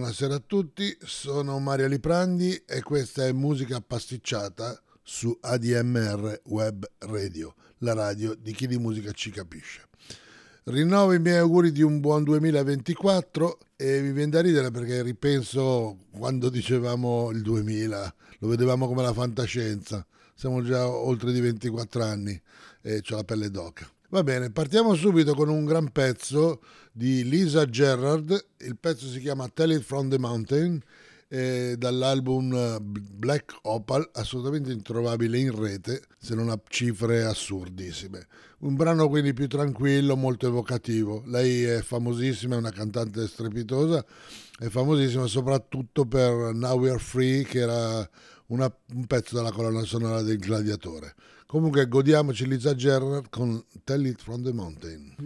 buonasera a tutti, sono Mario Liprandi e questa è musica pasticciata su ADMR Web Radio, la radio di chi di musica ci capisce. Rinnovo i miei auguri di un buon 2024 e mi viene da ridere perché ripenso quando dicevamo il 2000, lo vedevamo come la fantascienza, siamo già oltre di 24 anni e ho la pelle d'oca. Va bene, partiamo subito con un gran pezzo di Lisa Gerrard, il pezzo si chiama Tell It From The Mountain, eh, dall'album Black Opal, assolutamente introvabile in rete, se non ha cifre assurdissime. Un brano quindi più tranquillo, molto evocativo. Lei è famosissima, è una cantante strepitosa, è famosissima soprattutto per Now We Are Free, che era una, un pezzo della colonna sonora del Gladiatore. Comunque godiamoci Lisa Gerrard con Tell It From The Mountain.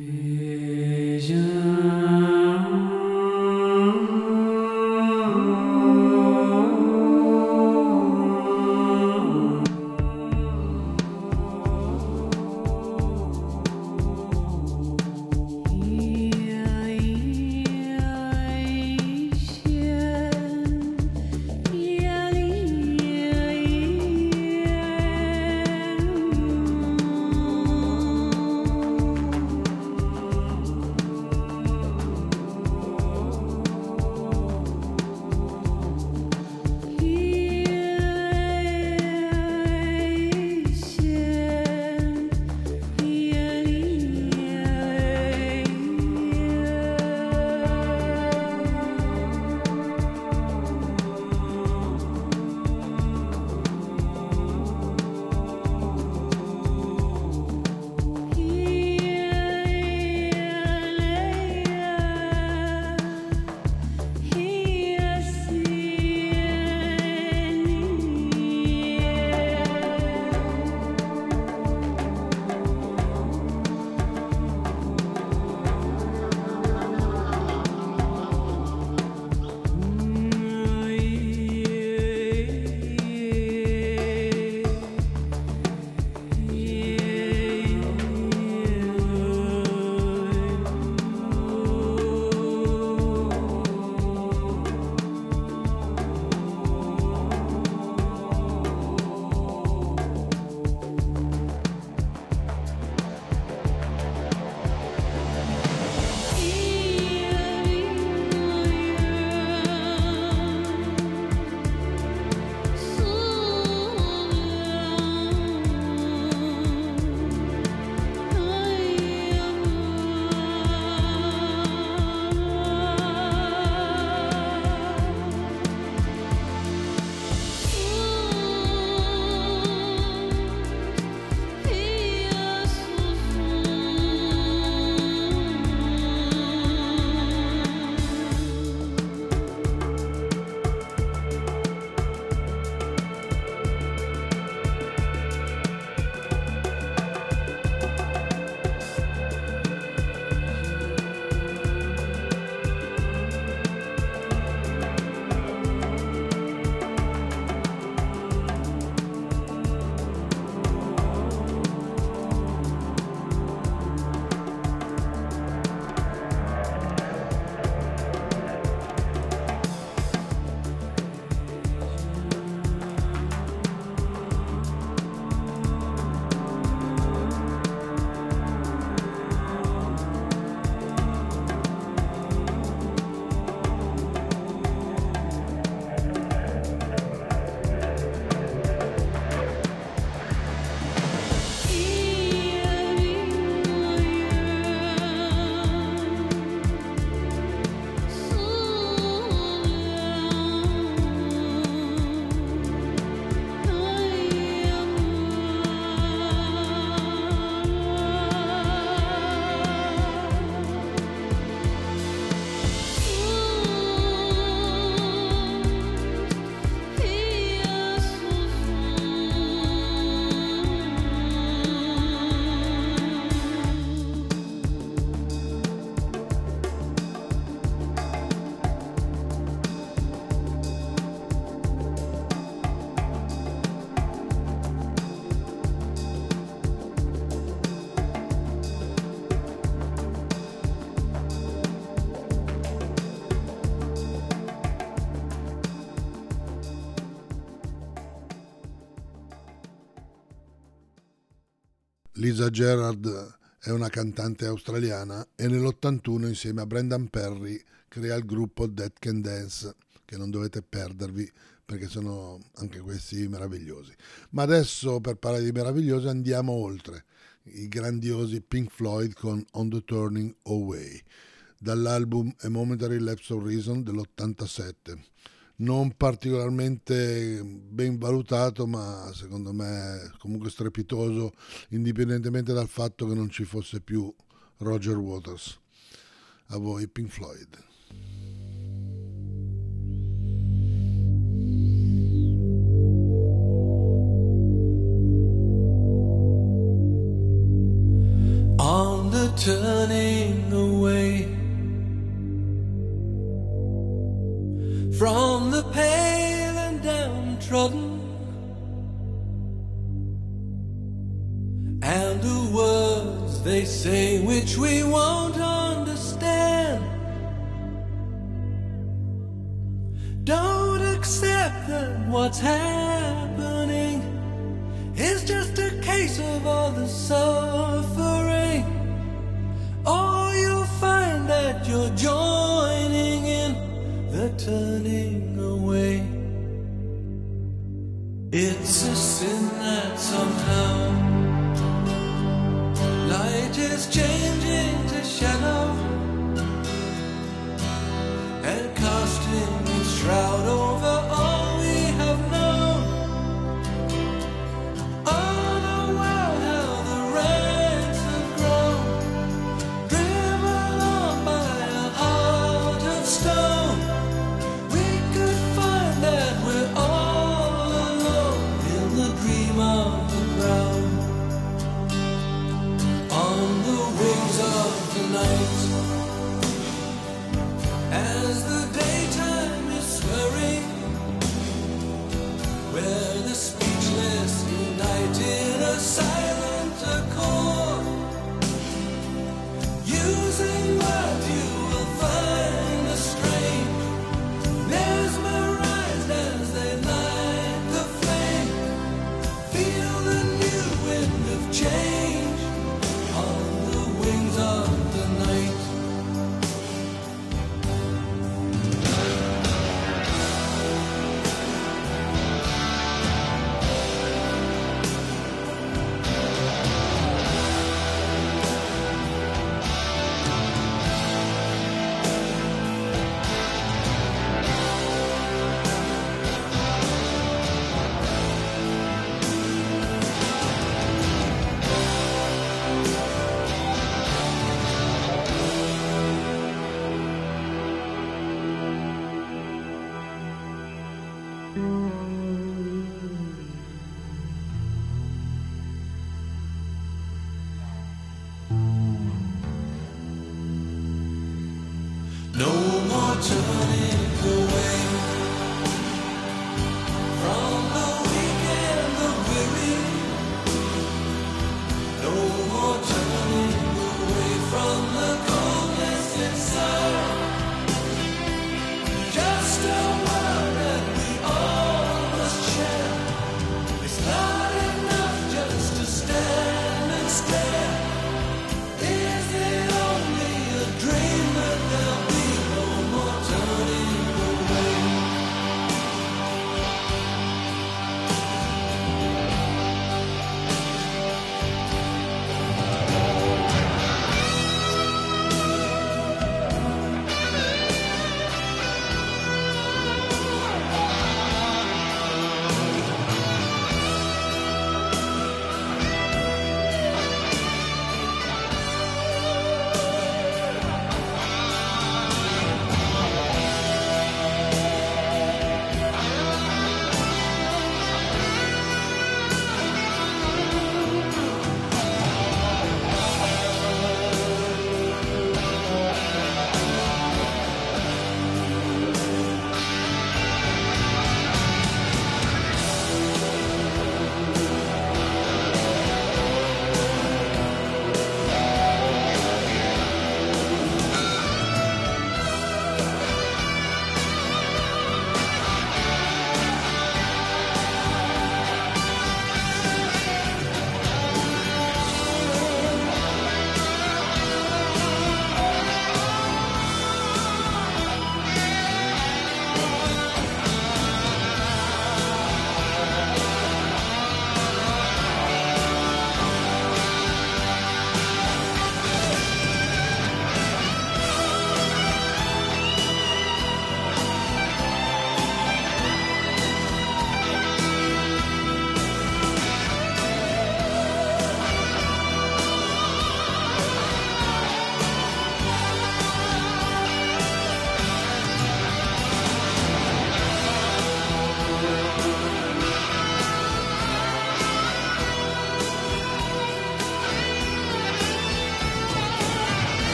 Lisa Gerard è una cantante australiana e nell'81 insieme a Brendan Perry crea il gruppo Dead Can Dance, che non dovete perdervi perché sono anche questi meravigliosi. Ma adesso per parlare di meravigliosi andiamo oltre, i grandiosi Pink Floyd con On the Turning Away, dall'album A Momentary Lapse of Reason dell'87 non particolarmente ben valutato, ma secondo me comunque strepitoso, indipendentemente dal fatto che non ci fosse più Roger Waters. A voi Pink Floyd. They say which we won't understand. Don't accept that what's happening is just a case of all the suffering, or you'll find that you're joining in the turning away. It's a sin that somehow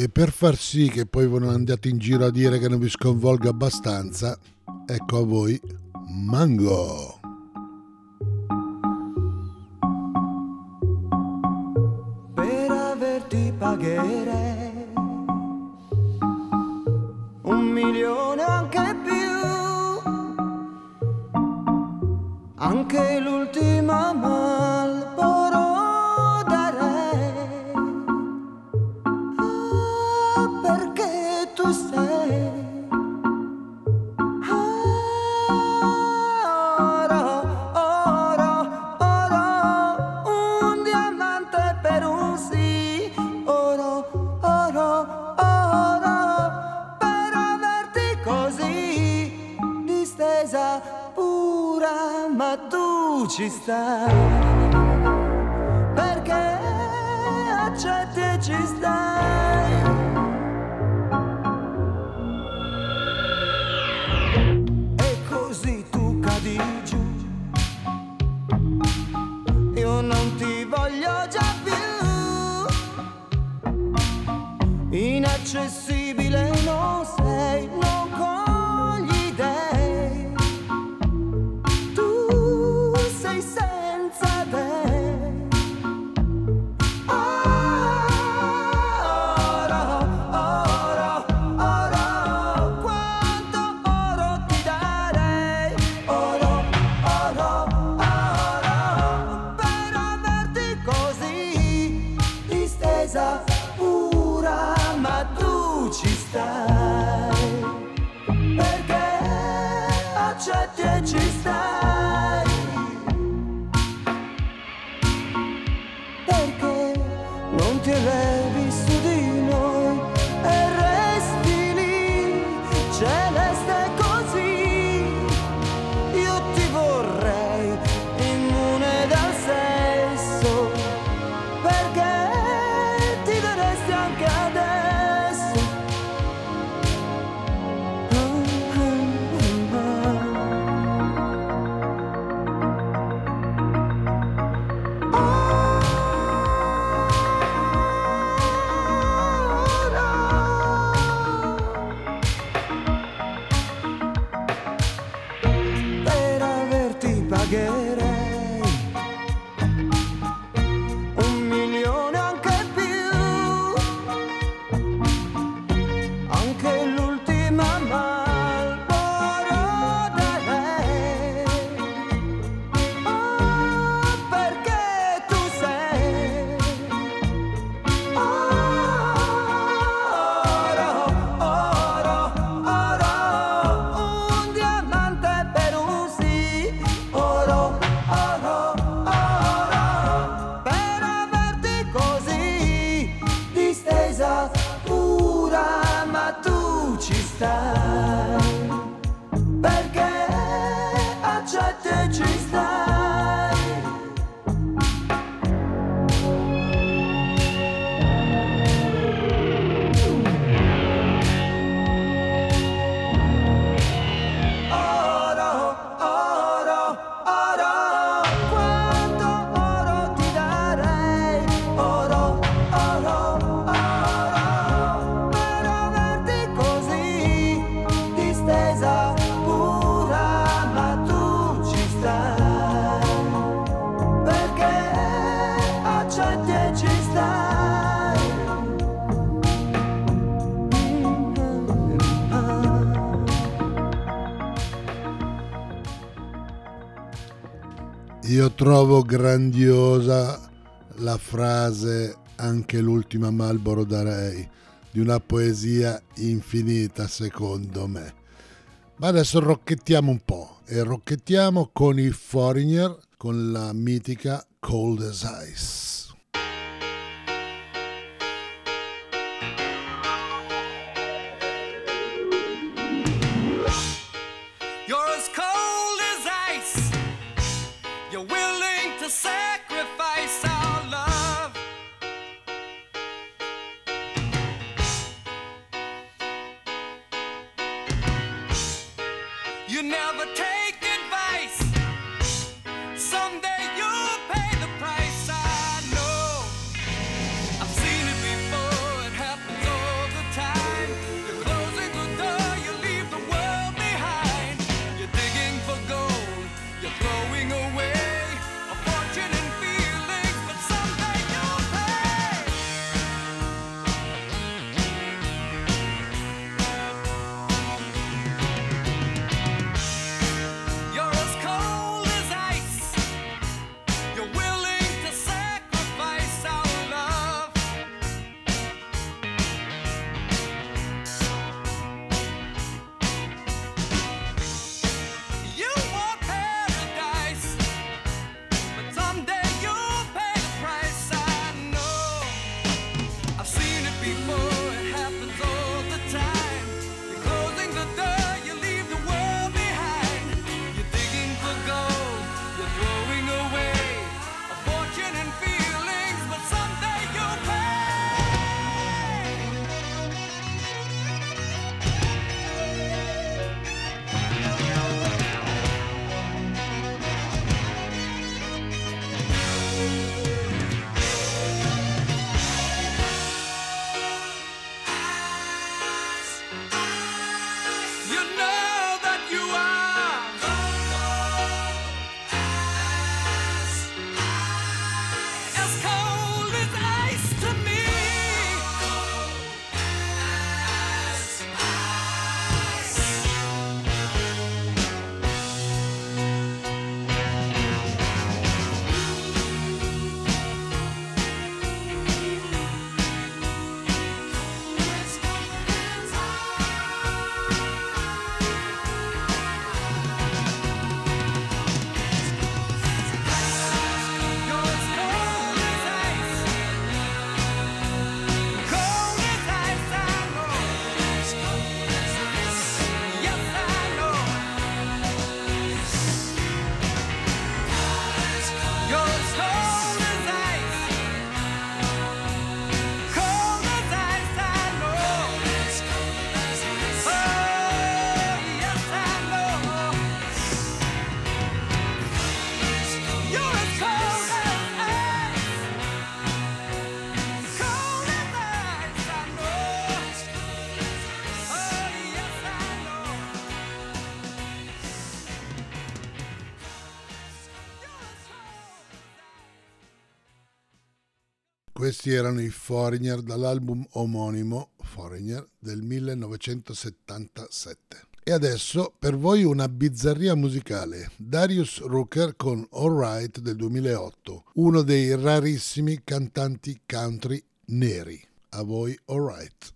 E per far sì che poi voi non andiate in giro a dire che non vi sconvolga abbastanza, ecco a voi Mango. Per averti pagato Trovo grandiosa la frase anche l'ultima Malboro darei di una poesia infinita secondo me. Ma adesso rocchettiamo un po' e rocchettiamo con i Foreigner con la mitica Cold as Ice. Questi erano i Foreigner dall'album omonimo Foreigner del 1977. E adesso per voi una bizzarria musicale. Darius Rooker con All Right del 2008, uno dei rarissimi cantanti country neri. A voi All Right.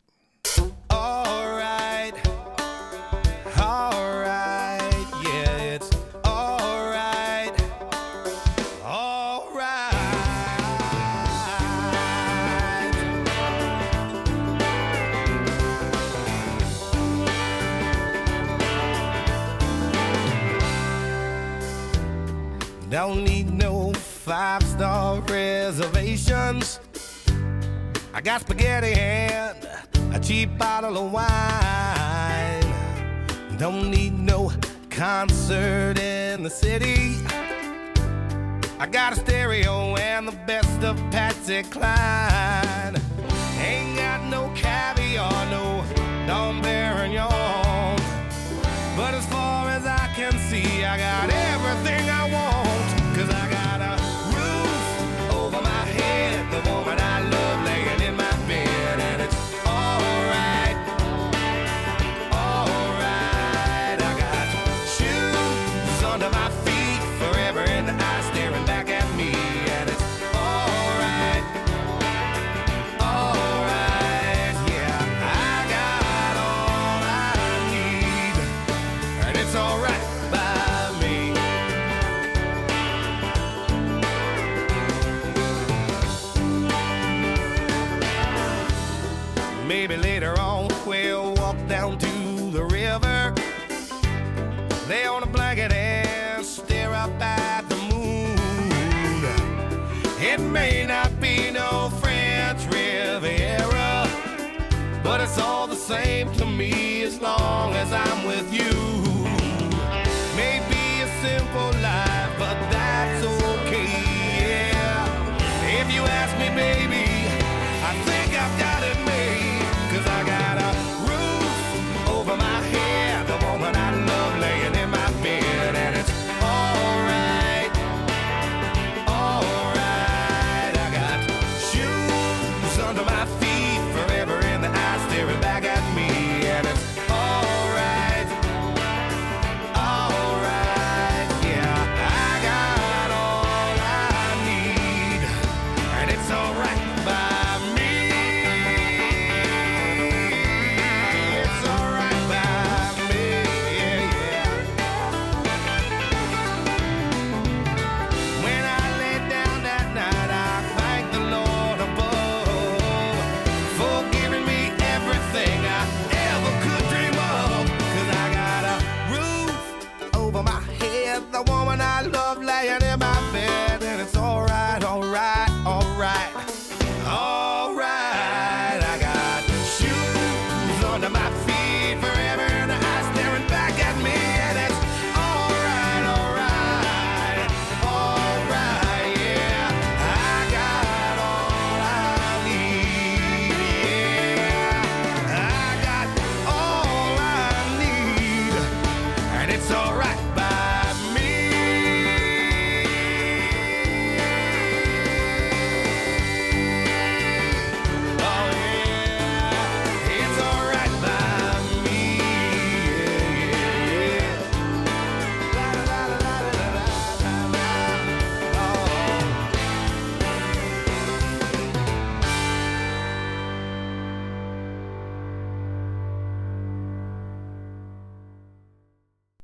reservations. I got spaghetti and a cheap bottle of wine. Don't need no concert in the city. I got a stereo and the best of Patsy Cline. Ain't got no caviar, no Dom Perignon. But as far as I can see, I got everything I want. 'Cause I'm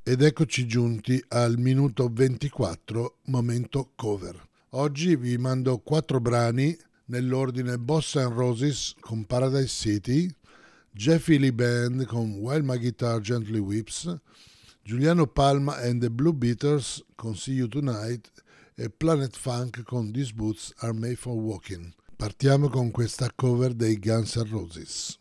Ed eccoci giunti al minuto 24, momento cover. Oggi vi mando quattro brani nell'ordine Boss and Roses con Paradise City, Jeffy Lee Band con While My Guitar Gently Whips, Giuliano Palma and the Blue Beaters con See You Tonight e Planet Funk con These Boots Are Made for Walking. Partiamo con questa cover dei Guns N' Roses.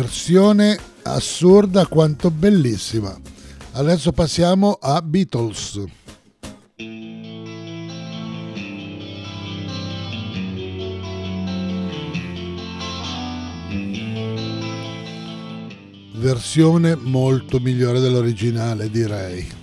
versione assurda quanto bellissima. Adesso passiamo a Beatles. Versione molto migliore dell'originale direi.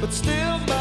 but still.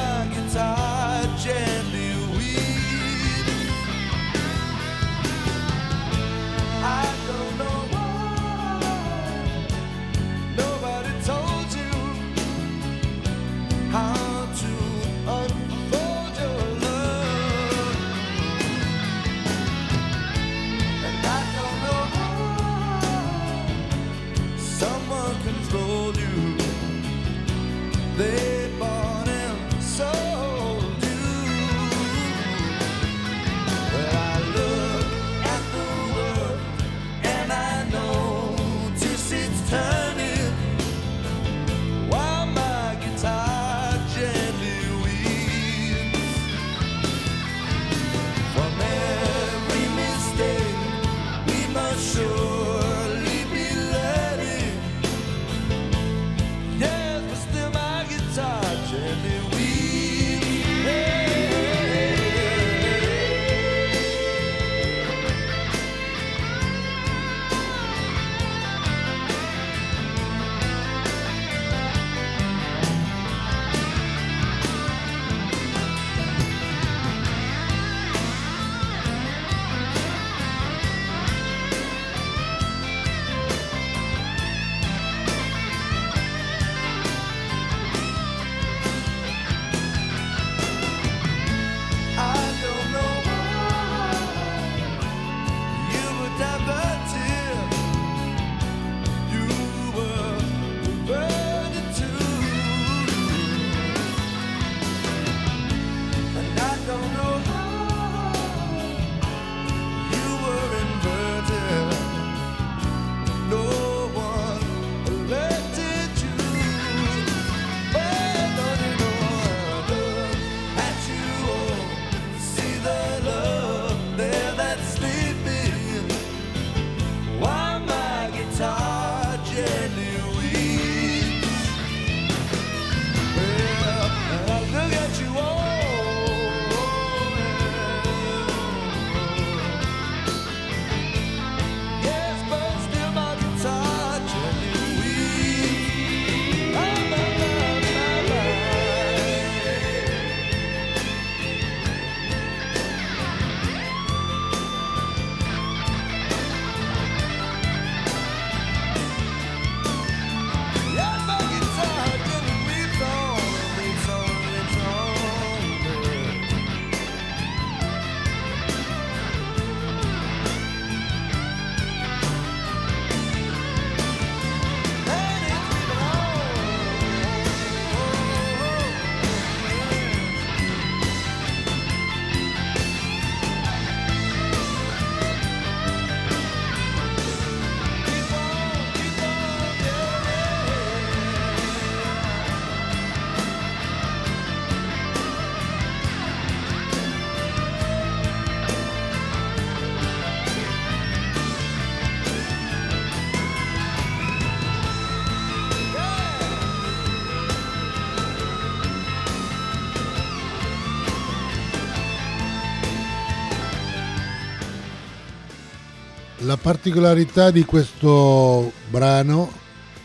La particolarità di questo brano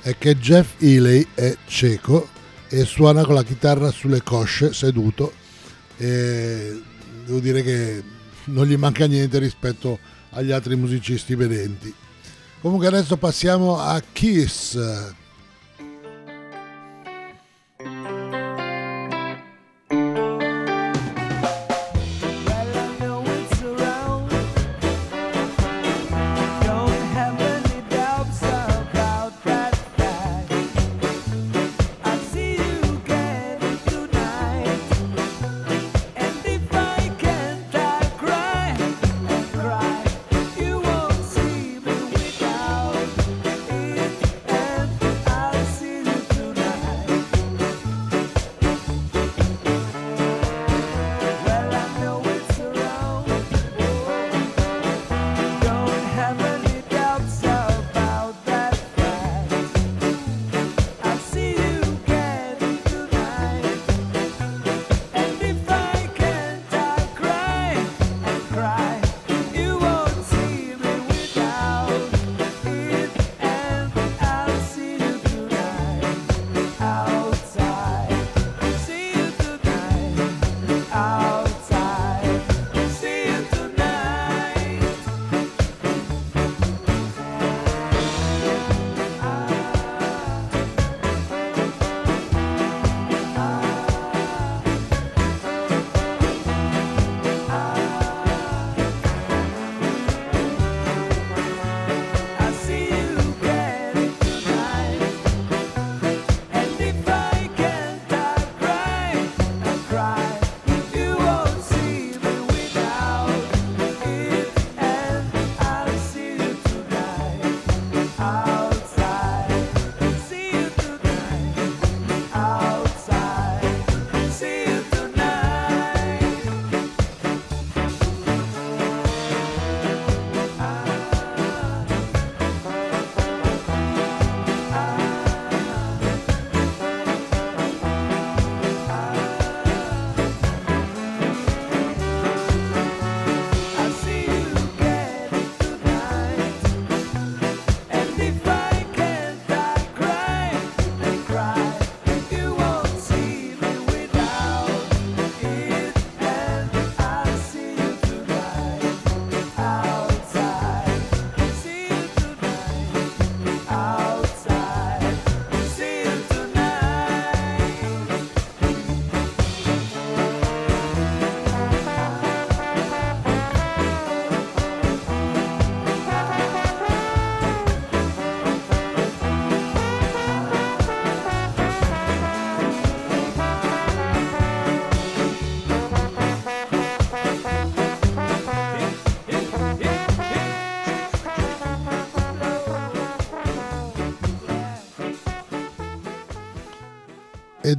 è che Jeff Healy è cieco e suona con la chitarra sulle cosce seduto e devo dire che non gli manca niente rispetto agli altri musicisti vedenti. Comunque adesso passiamo a Kiss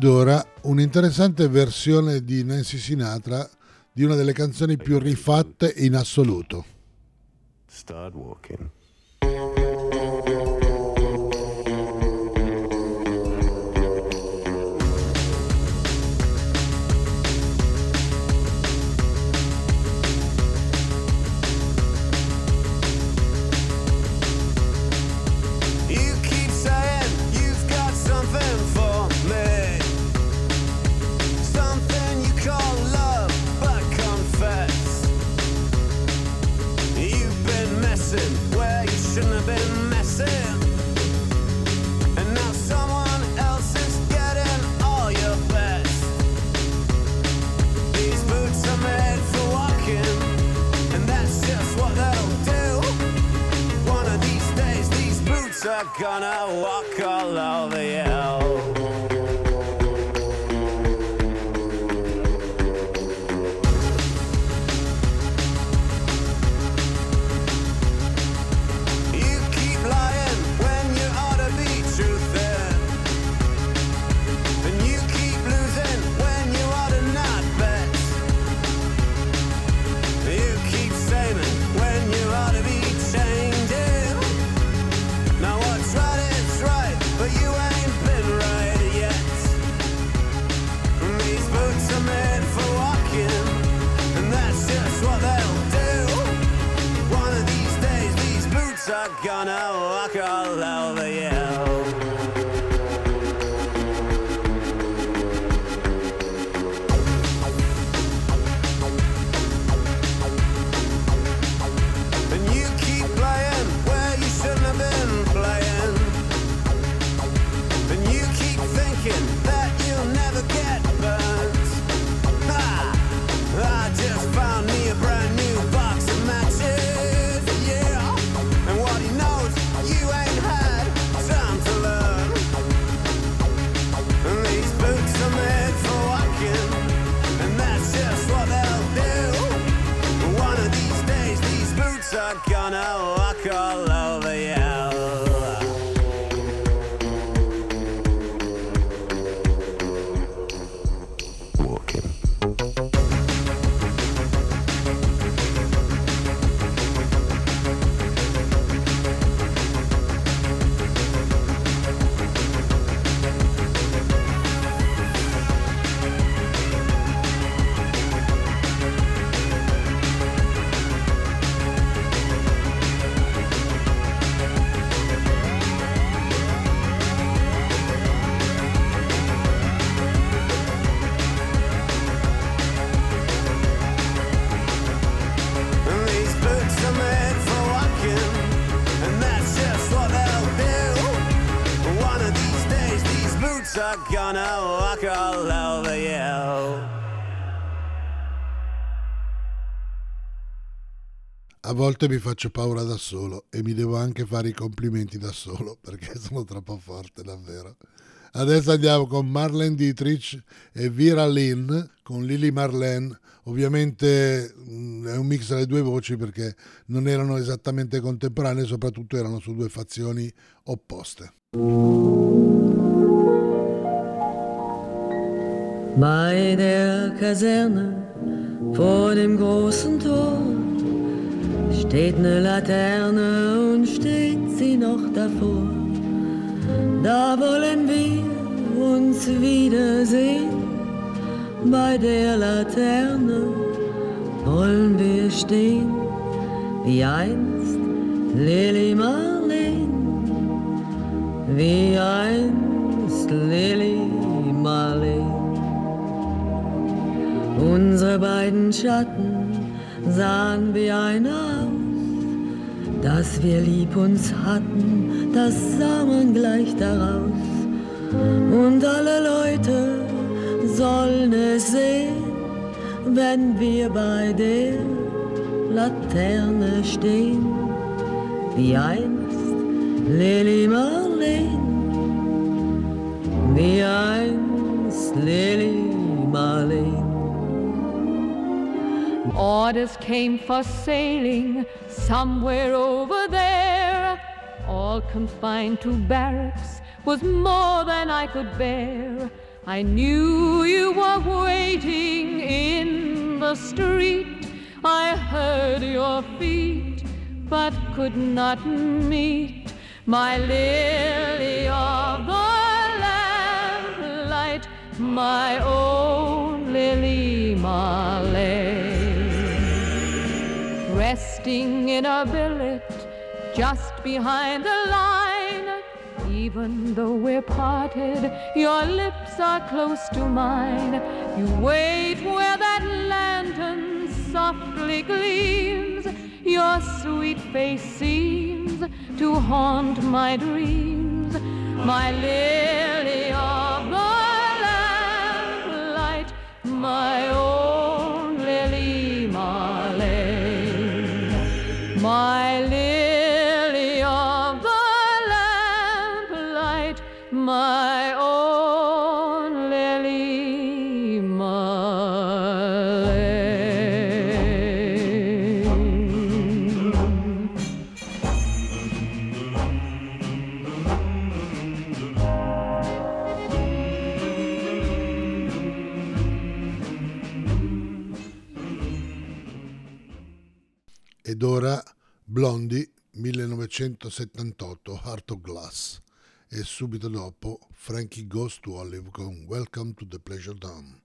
Ed ora un'interessante versione di Nancy Sinatra di una delle canzoni più rifatte in assoluto. Start walking. Gonna Marijuana. Oh. A volte mi faccio paura da solo e mi devo anche fare i complimenti da solo perché sono troppo forte davvero. Adesso andiamo con Marlene Dietrich e Vera Lynn con Lily Marlene. Ovviamente mh, è un mix delle due voci perché non erano esattamente contemporanee, soprattutto erano su due fazioni opposte. Bei der Kaserne vor dem großen Tor steht ne Laterne und steht sie noch davor. Da wollen wir uns wiedersehen. Bei der Laterne wollen wir stehen, wie einst Lili Marleen, wie einst Lili Marleen. Unsere beiden Schatten sahen wie ein aus, dass wir lieb uns hatten, das sah man gleich daraus. Und alle Leute sollen es sehen, wenn wir bei der Laterne stehen, wie einst Lili Marleen, wie einst Lili Marleen. Orders came for sailing somewhere over there. All confined to barracks was more than I could bear. I knew you were waiting in the street. I heard your feet, but could not meet my lily of the lamplight, my own Lily Marley resting in a billet just behind the line. Even though we're parted, your lips are close to mine. You wait where that lantern softly gleams. Your sweet face seems to haunt my dreams. My lily of the lamplight, my own My lily of the lamplight, my own Lily Marley. Ed ora Blondie 1978 Heart of Glass e subito dopo Frankie Goes to Olive con Welcome to the Pleasure Dome.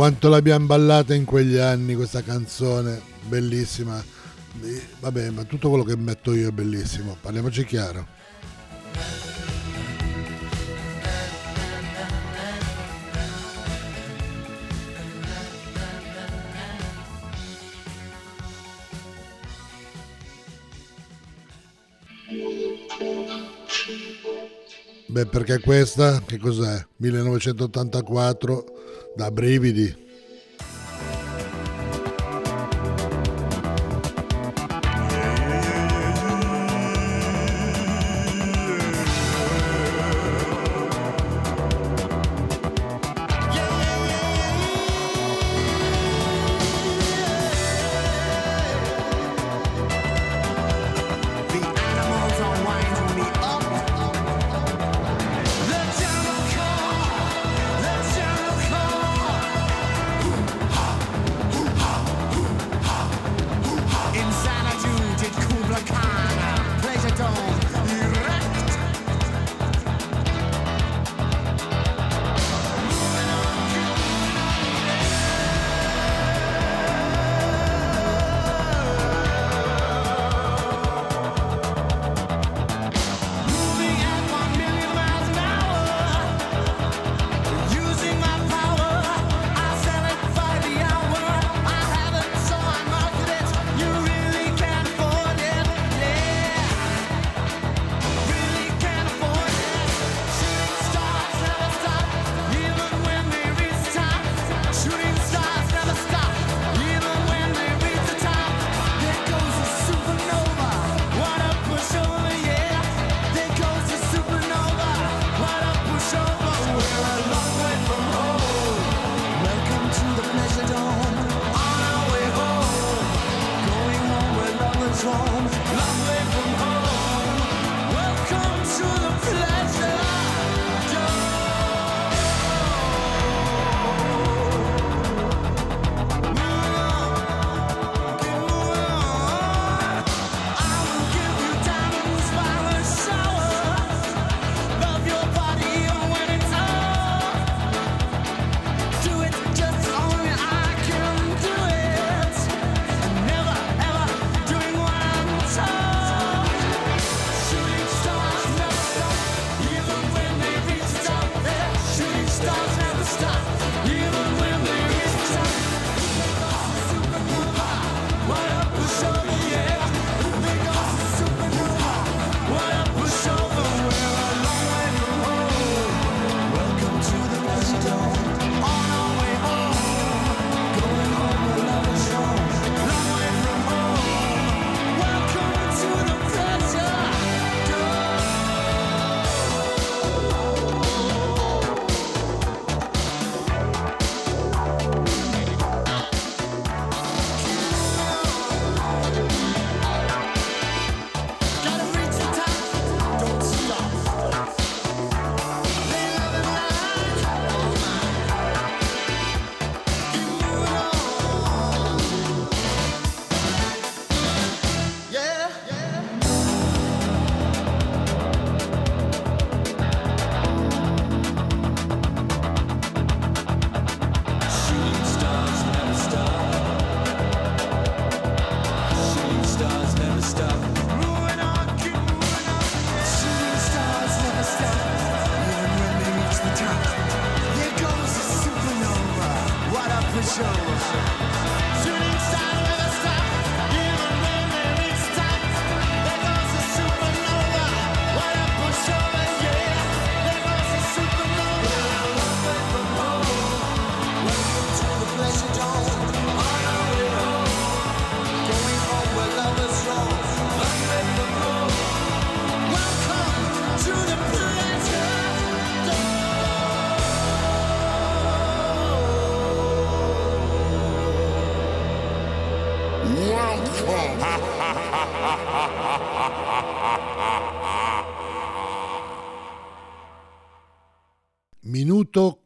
Quanto l'abbiamo ballata in quegli anni questa canzone, bellissima. Vabbè, ma tutto quello che metto io è bellissimo, parliamoci chiaro. Beh, perché questa, che cos'è? 1984 da brividi.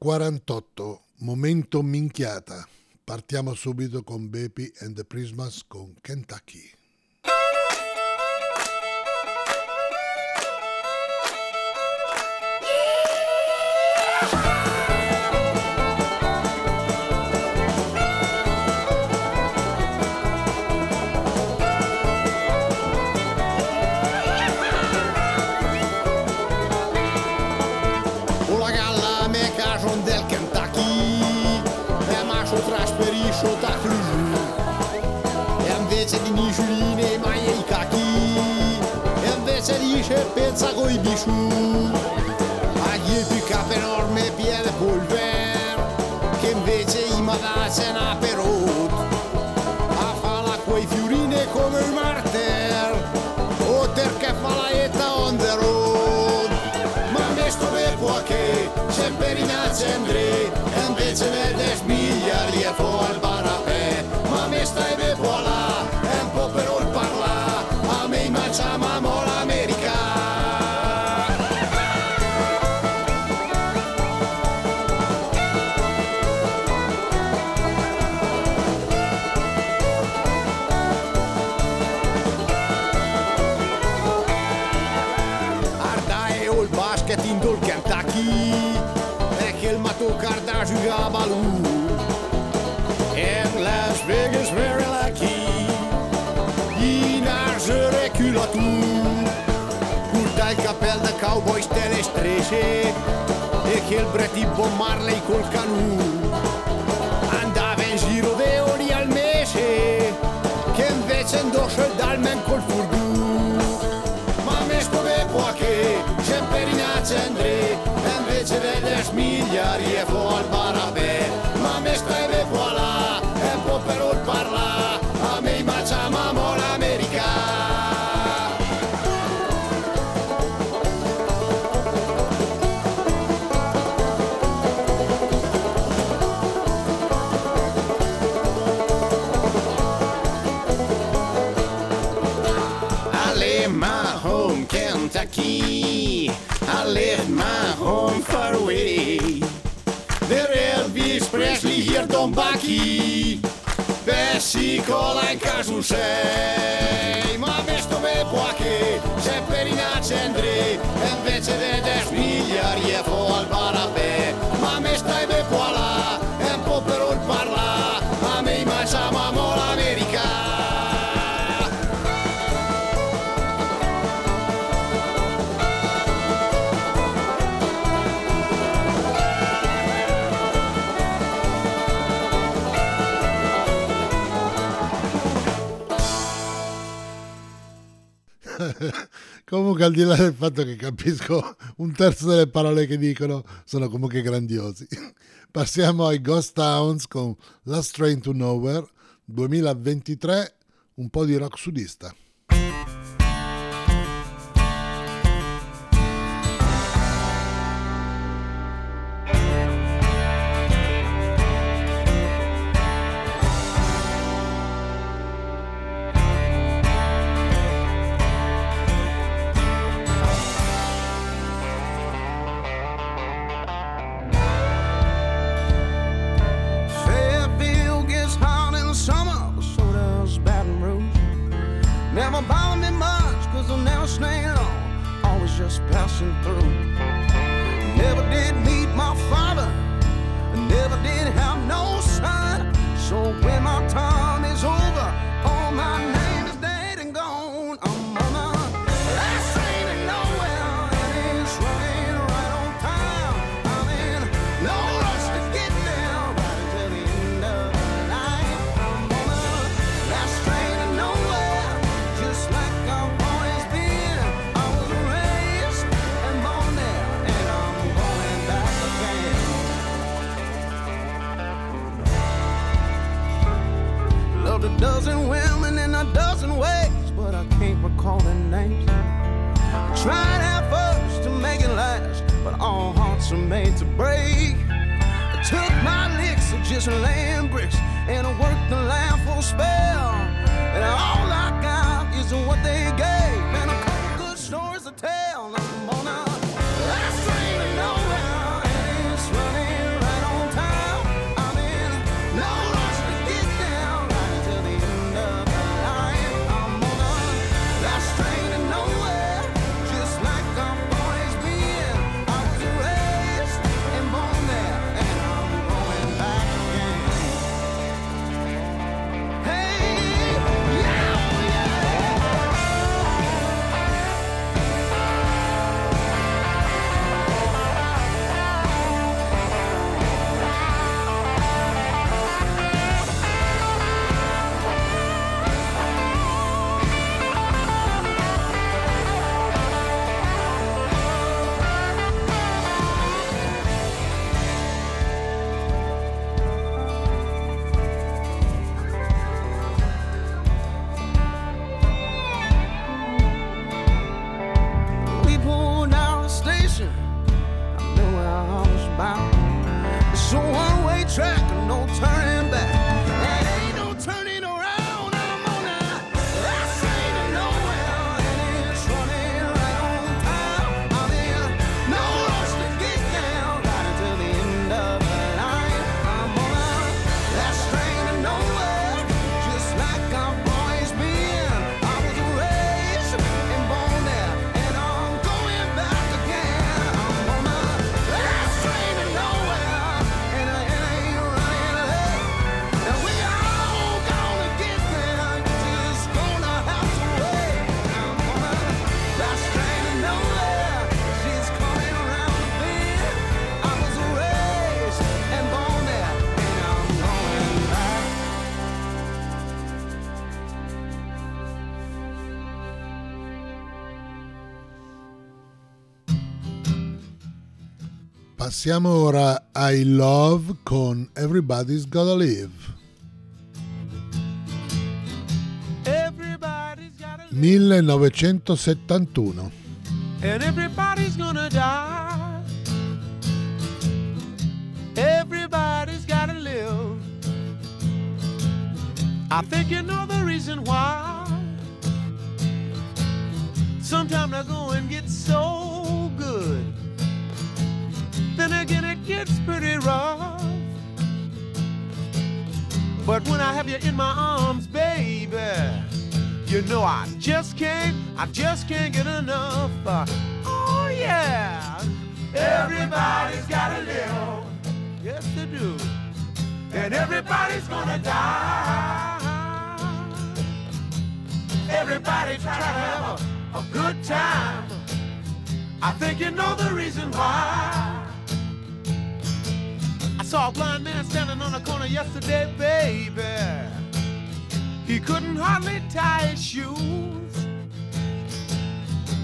48. Momento minchiata. Partiamo subito con Baby and the Prismas con Kentucky. Nisuline ma i cacchi e invece dice pensa coi bisciù agli pick up enorme piede polver che invece i madace una perot a fala quei fiorine come il marter o perché fa la etta on the road. Ma me sto per qua che sempre in accendre e invece vede smigliarli e fu al barapè știm Curtaj, capel de cowboy, stele trece Echel brătit, bomarlei, colcanu Andava în giro de ori al meșe Che invece indoșă dalmen col furgu. Ma meșco ve poache, ce perinace andre Invece vedești miliarie fo al parapet Δεν έρθει η σπρέσλι γύρω των πανκι, δεν σίγουρα έκανε να σου σέσει. Μα βρίσκω με πόα και σε περίνα τσέντρε, ενδέχεται να σπίγει, αριέπον παραπέ. Comunque, al di là del fatto che capisco un terzo delle parole che dicono, sono comunque grandiosi. Passiamo ai Ghost Towns con Last Train to Nowhere 2023, un po' di rock sudista. Passing through. Never did meet my father, Tried at first to make it last, but all hearts are made to break. I took my licks of just laying bricks, and I worked the land for a spell. And all I got is what they gave, and a couple good stories to tell. Passiamo ora ai Love con Everybody's Gotta Live. Everybody's gotta 1971. and everybody's gonna die. Everybody's gotta live. I think you know the reason why. Sometimes the going gets so good. Then again, it gets pretty rough. But when I have you in my arms, baby, you know I just can't, I just can't get enough. Uh, oh yeah, everybody's gotta live. Yes, they do. And everybody's gonna die. Everybody try to have a, a good time. I think you know the reason why. Saw a blind man standing on the corner yesterday, baby. He couldn't hardly tie his shoes.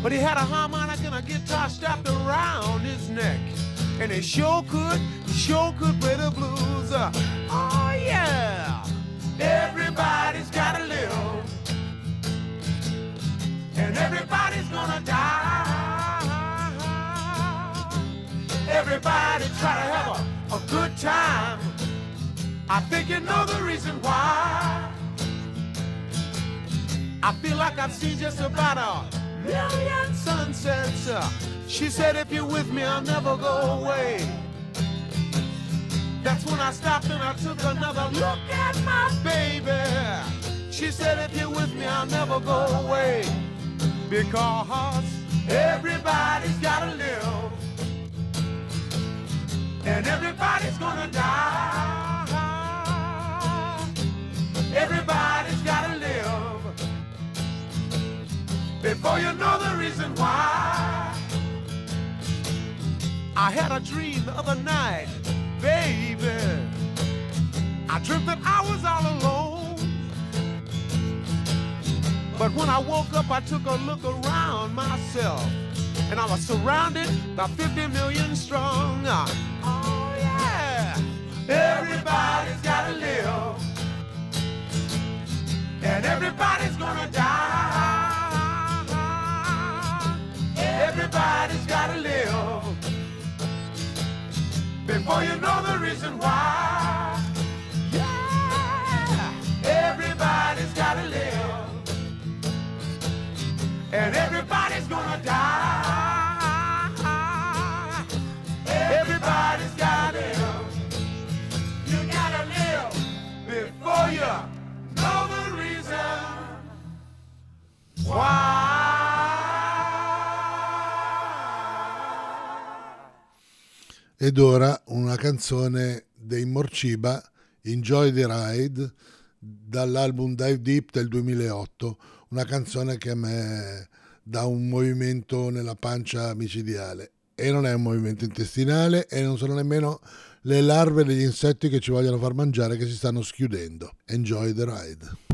But he had a harmonica and a guitar strapped around his neck. And he sure could, he sure could play the blues. Uh, oh yeah, everybody's gotta live. And everybody's gonna die. Everybody try to have a, a good time. I think you know the reason why. I feel like I've seen just about a million sunsets. She said, if you're with me, I'll never go away. That's when I stopped and I took another look at my baby. She said, if you're with me, I'll never go away. Because everybody's gotta live. And everybody's gonna die. Everybody's gotta live. Before you know the reason why. I had a dream the other night, baby. I dreamt that I was all alone. But when I woke up, I took a look around myself. And I was surrounded by 50 million strong. Oh, yeah. Everybody's gotta live. And everybody's gonna die. Everybody's gotta live. Before you know the reason why. Yeah. Everybody's gotta live. And everybody's gonna die. Ed ora una canzone dei Morciba, Enjoy the Ride, dall'album Dive Deep del 2008, una canzone che a me dà un movimento nella pancia micidiale. E non è un movimento intestinale e non sono nemmeno le larve degli insetti che ci vogliono far mangiare che si stanno schiudendo. Enjoy the ride.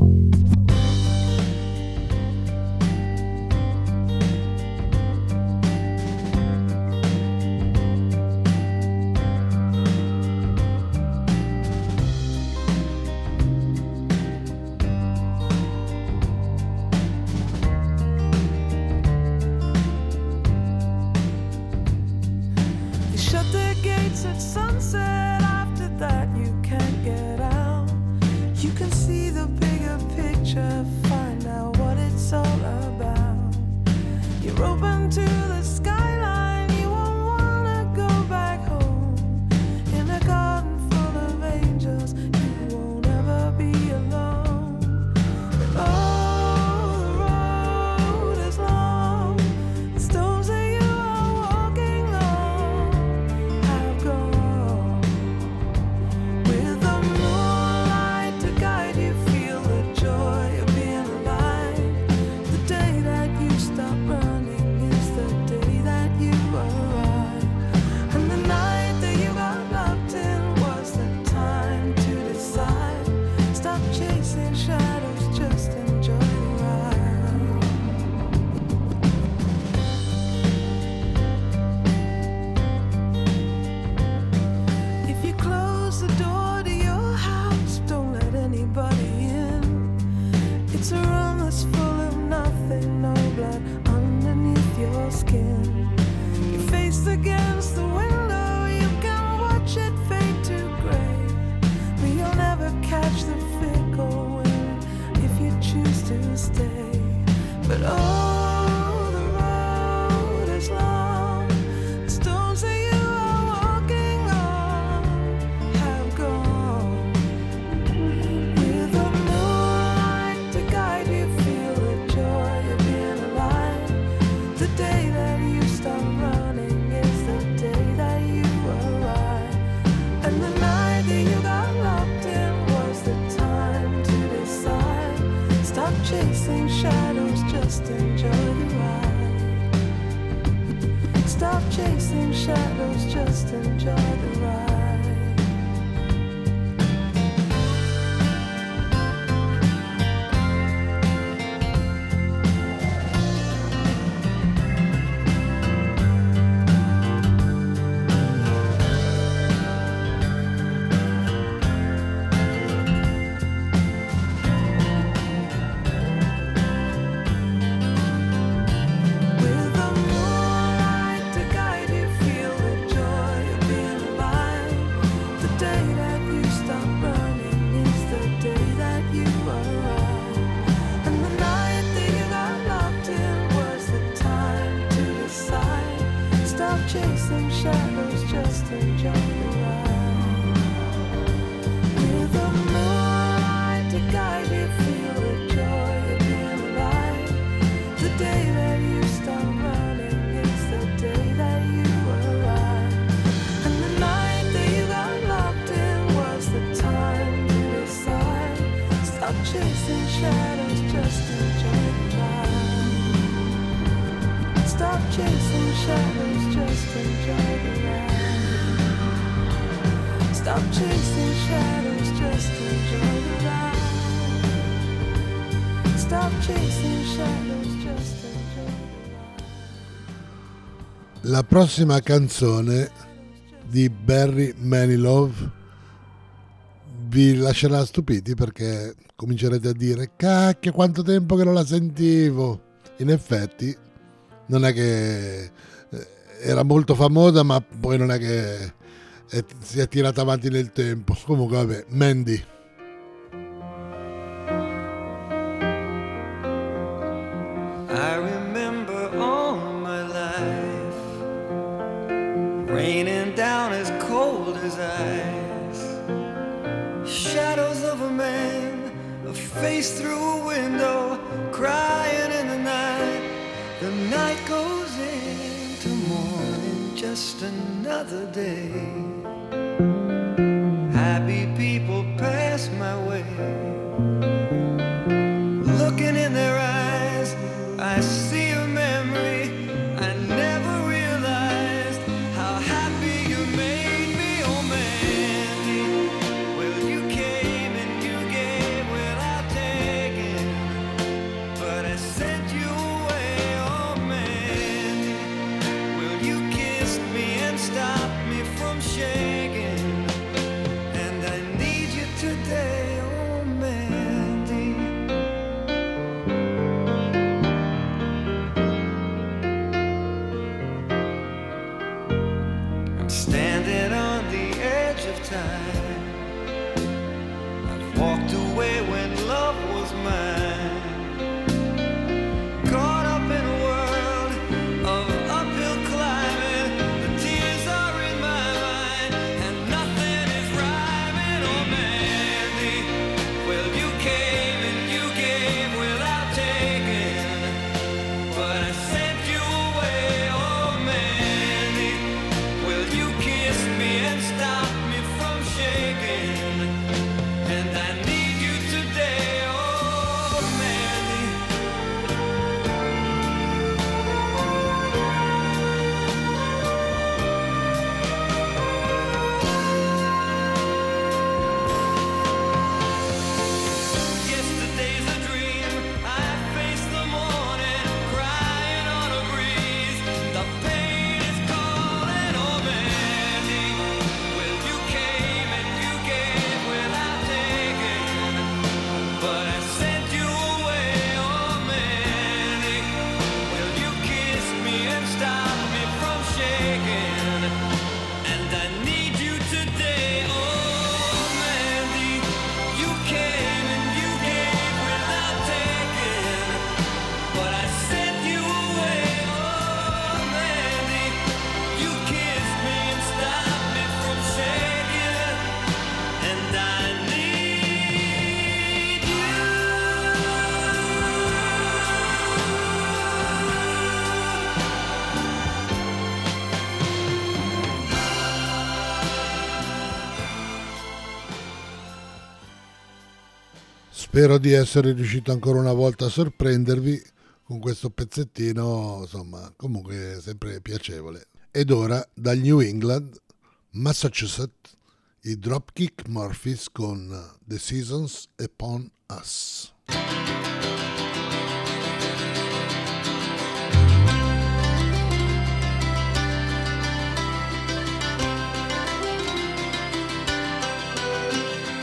chasing shadows, just enjoy the ride. Stop chasing shadows, just enjoy the ride. Stop chasing shadows, just enjoy the ride. Stop chasing shadows, just enjoy the ride. La prossima canzone di Barry Manilove vi lascerà stupiti perché comincerete a dire cacchio quanto tempo che non la sentivo. In effetti non è che eh, era molto famosa ma poi non è che si è tirata avanti nel tempo. Comunque vabbè, Mandy. face through a window, crying in the night. The night goes into morning, just another day. Happy people pass my way. Spero di essere riuscito ancora una volta a sorprendervi con questo pezzettino, insomma, comunque sempre piacevole. Ed ora dal New England, Massachusetts, i Dropkick Murphys con The Seasons Upon Us.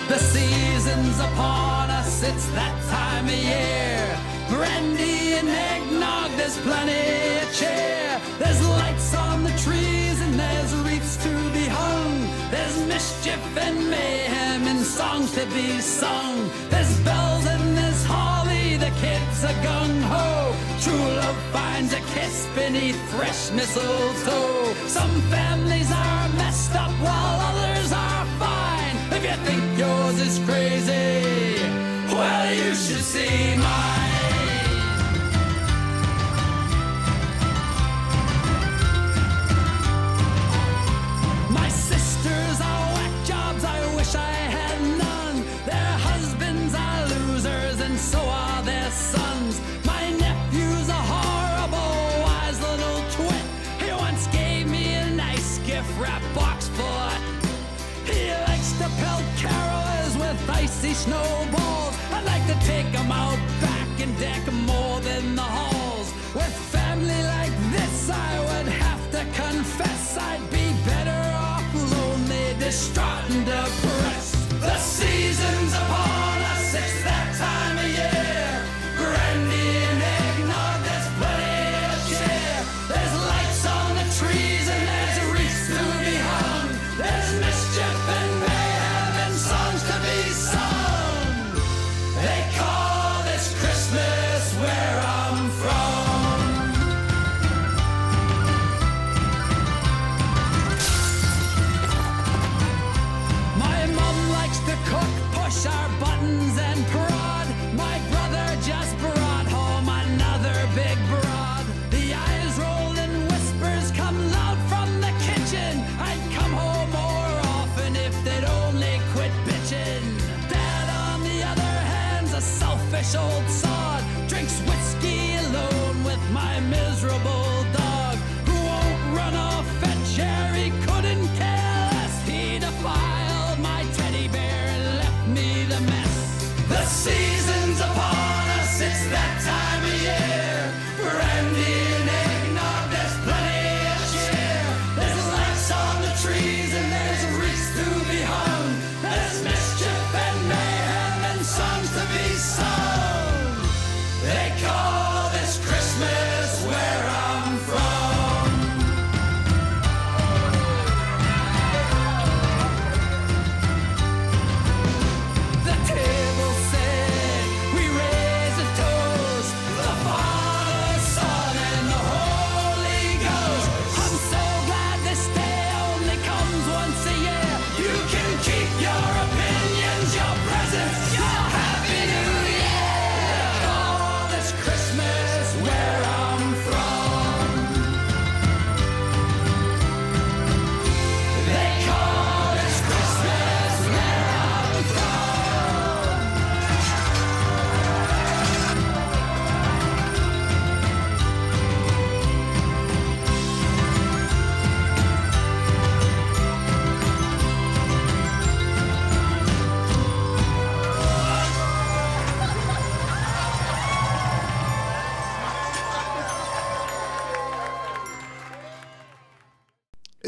The season's upon us, it's that time of year. Brandy and eggnog, there's plenty of cheer. There's lights on the trees and there's wreaths to be hung. There's mischief and mayhem and songs to be sung. There's bells and there's holly, the kids are gung ho. True love finds a kiss beneath fresh mistletoe. Some families are messed up while others are fine. If you think yours is crazy, well, you should see mine. My sisters are whack jobs, I wish I had none. Their husbands are losers, and so are their sons. My nephew's a horrible, wise little twit. He once gave me a nice gift wrap box full of he likes to pelt carolers with icy snowballs. To take 'em out back and deck more than the halls. With family like this, I would have to confess I'd be better off lonely, distraught, and depressed.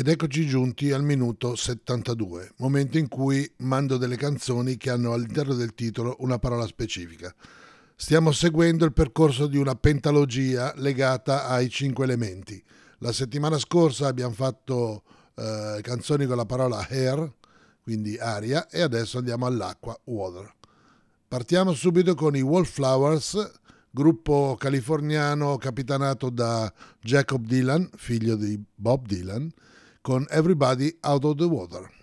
Ed eccoci giunti al minuto 72, momento in cui mando delle canzoni che hanno all'interno del titolo una parola specifica. Stiamo seguendo il percorso di una pentalogia legata ai cinque elementi. La settimana scorsa abbiamo fatto eh, canzoni con la parola air, quindi aria, e adesso andiamo all'acqua, water. Partiamo subito con i Wallflowers, gruppo californiano capitanato da Jacob Dylan, figlio di Bob Dylan, con Everybody Out of the Water.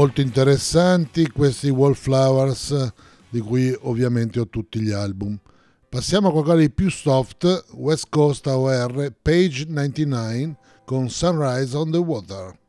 molto interessanti questi Wallflowers di cui ovviamente ho tutti gli album. Passiamo a qualcosa di più soft, West Coast AOR, page 99 con Sunrise on the Water.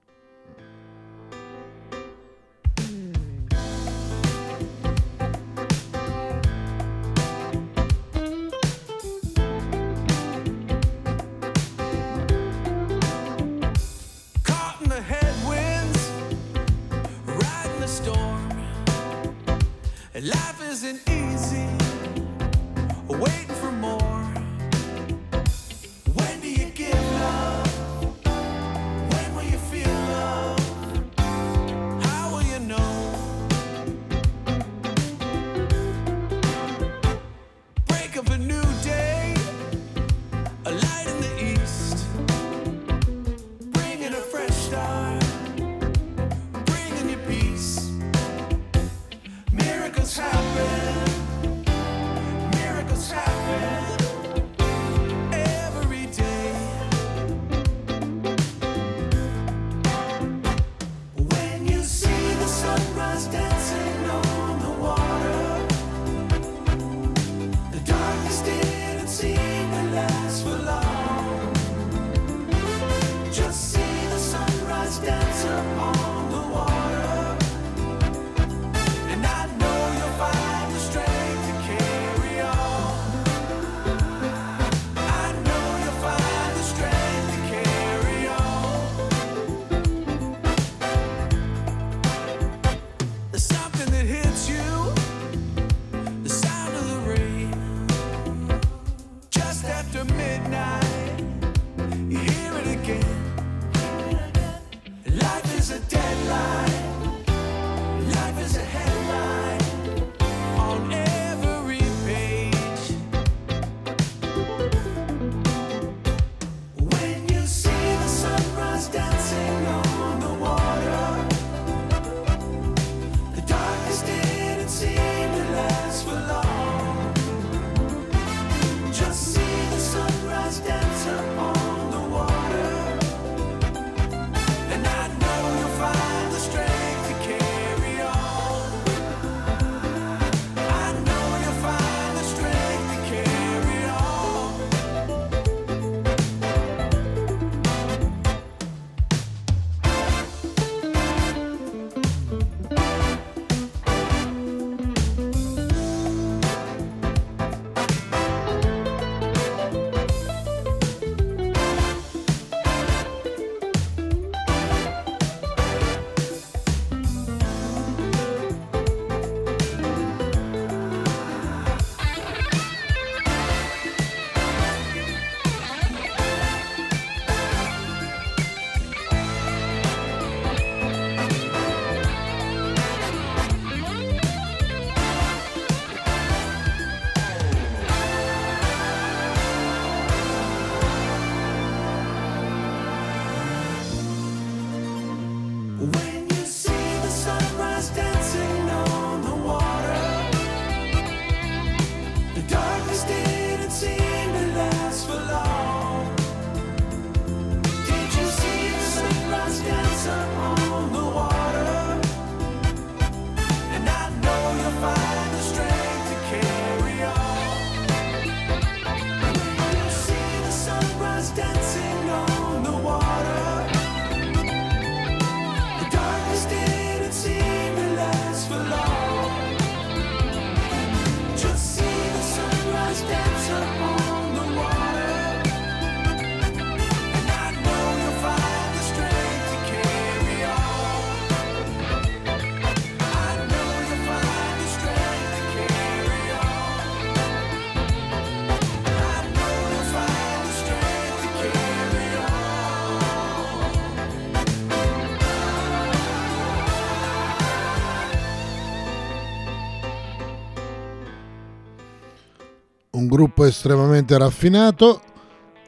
un gruppo estremamente raffinato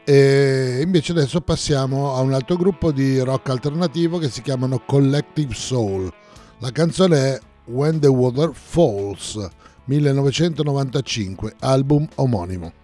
e invece adesso passiamo a un altro gruppo di rock alternativo che si chiamano Collective Soul. La canzone è When the Water Falls 1995, album omonimo.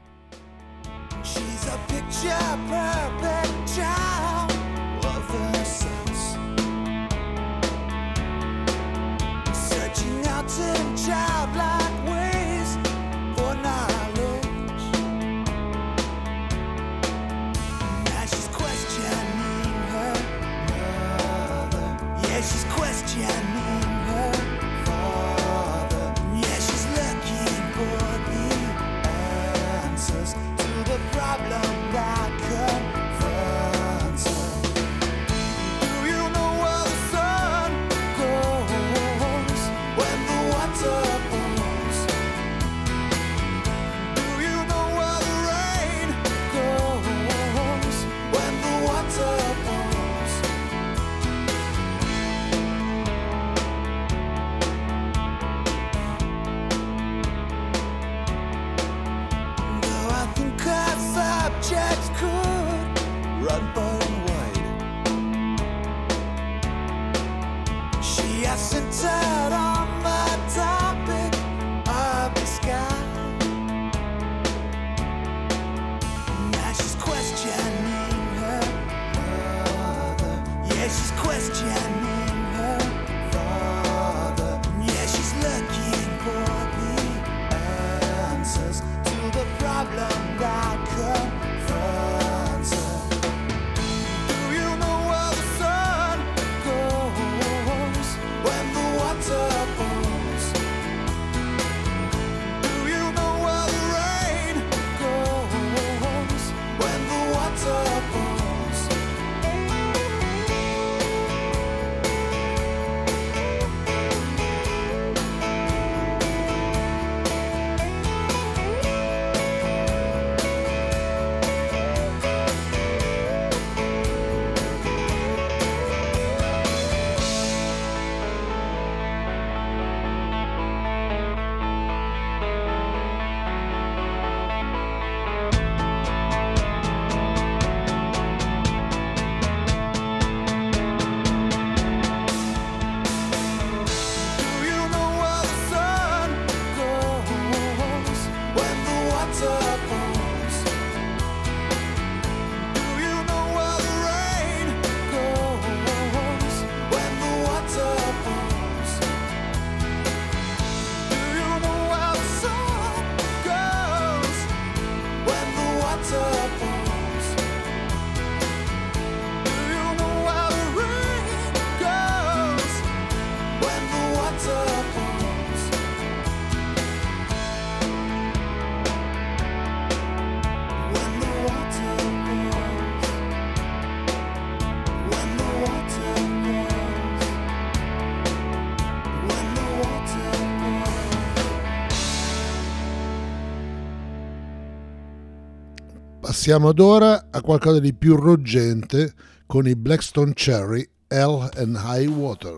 Passiamo ad ora a qualcosa di più ruggente con i Blackstone Cherry, Hell and High Water.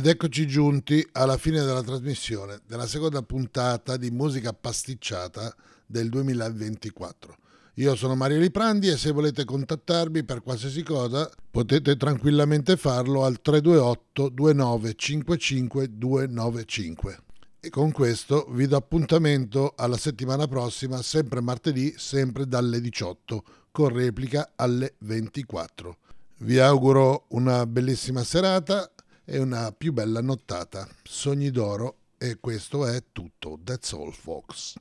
Ed eccoci giunti alla fine della trasmissione, della seconda puntata di musica pasticciata del 2024. Io sono Mario Liprandi e se volete contattarmi per qualsiasi cosa potete tranquillamente farlo al 328 2955 295. E con questo vi do appuntamento alla settimana prossima, sempre martedì, sempre dalle 18, con replica alle 24. Vi auguro una bellissima serata e una più bella nottata. Sogni d'oro e questo è tutto. That's all, folks.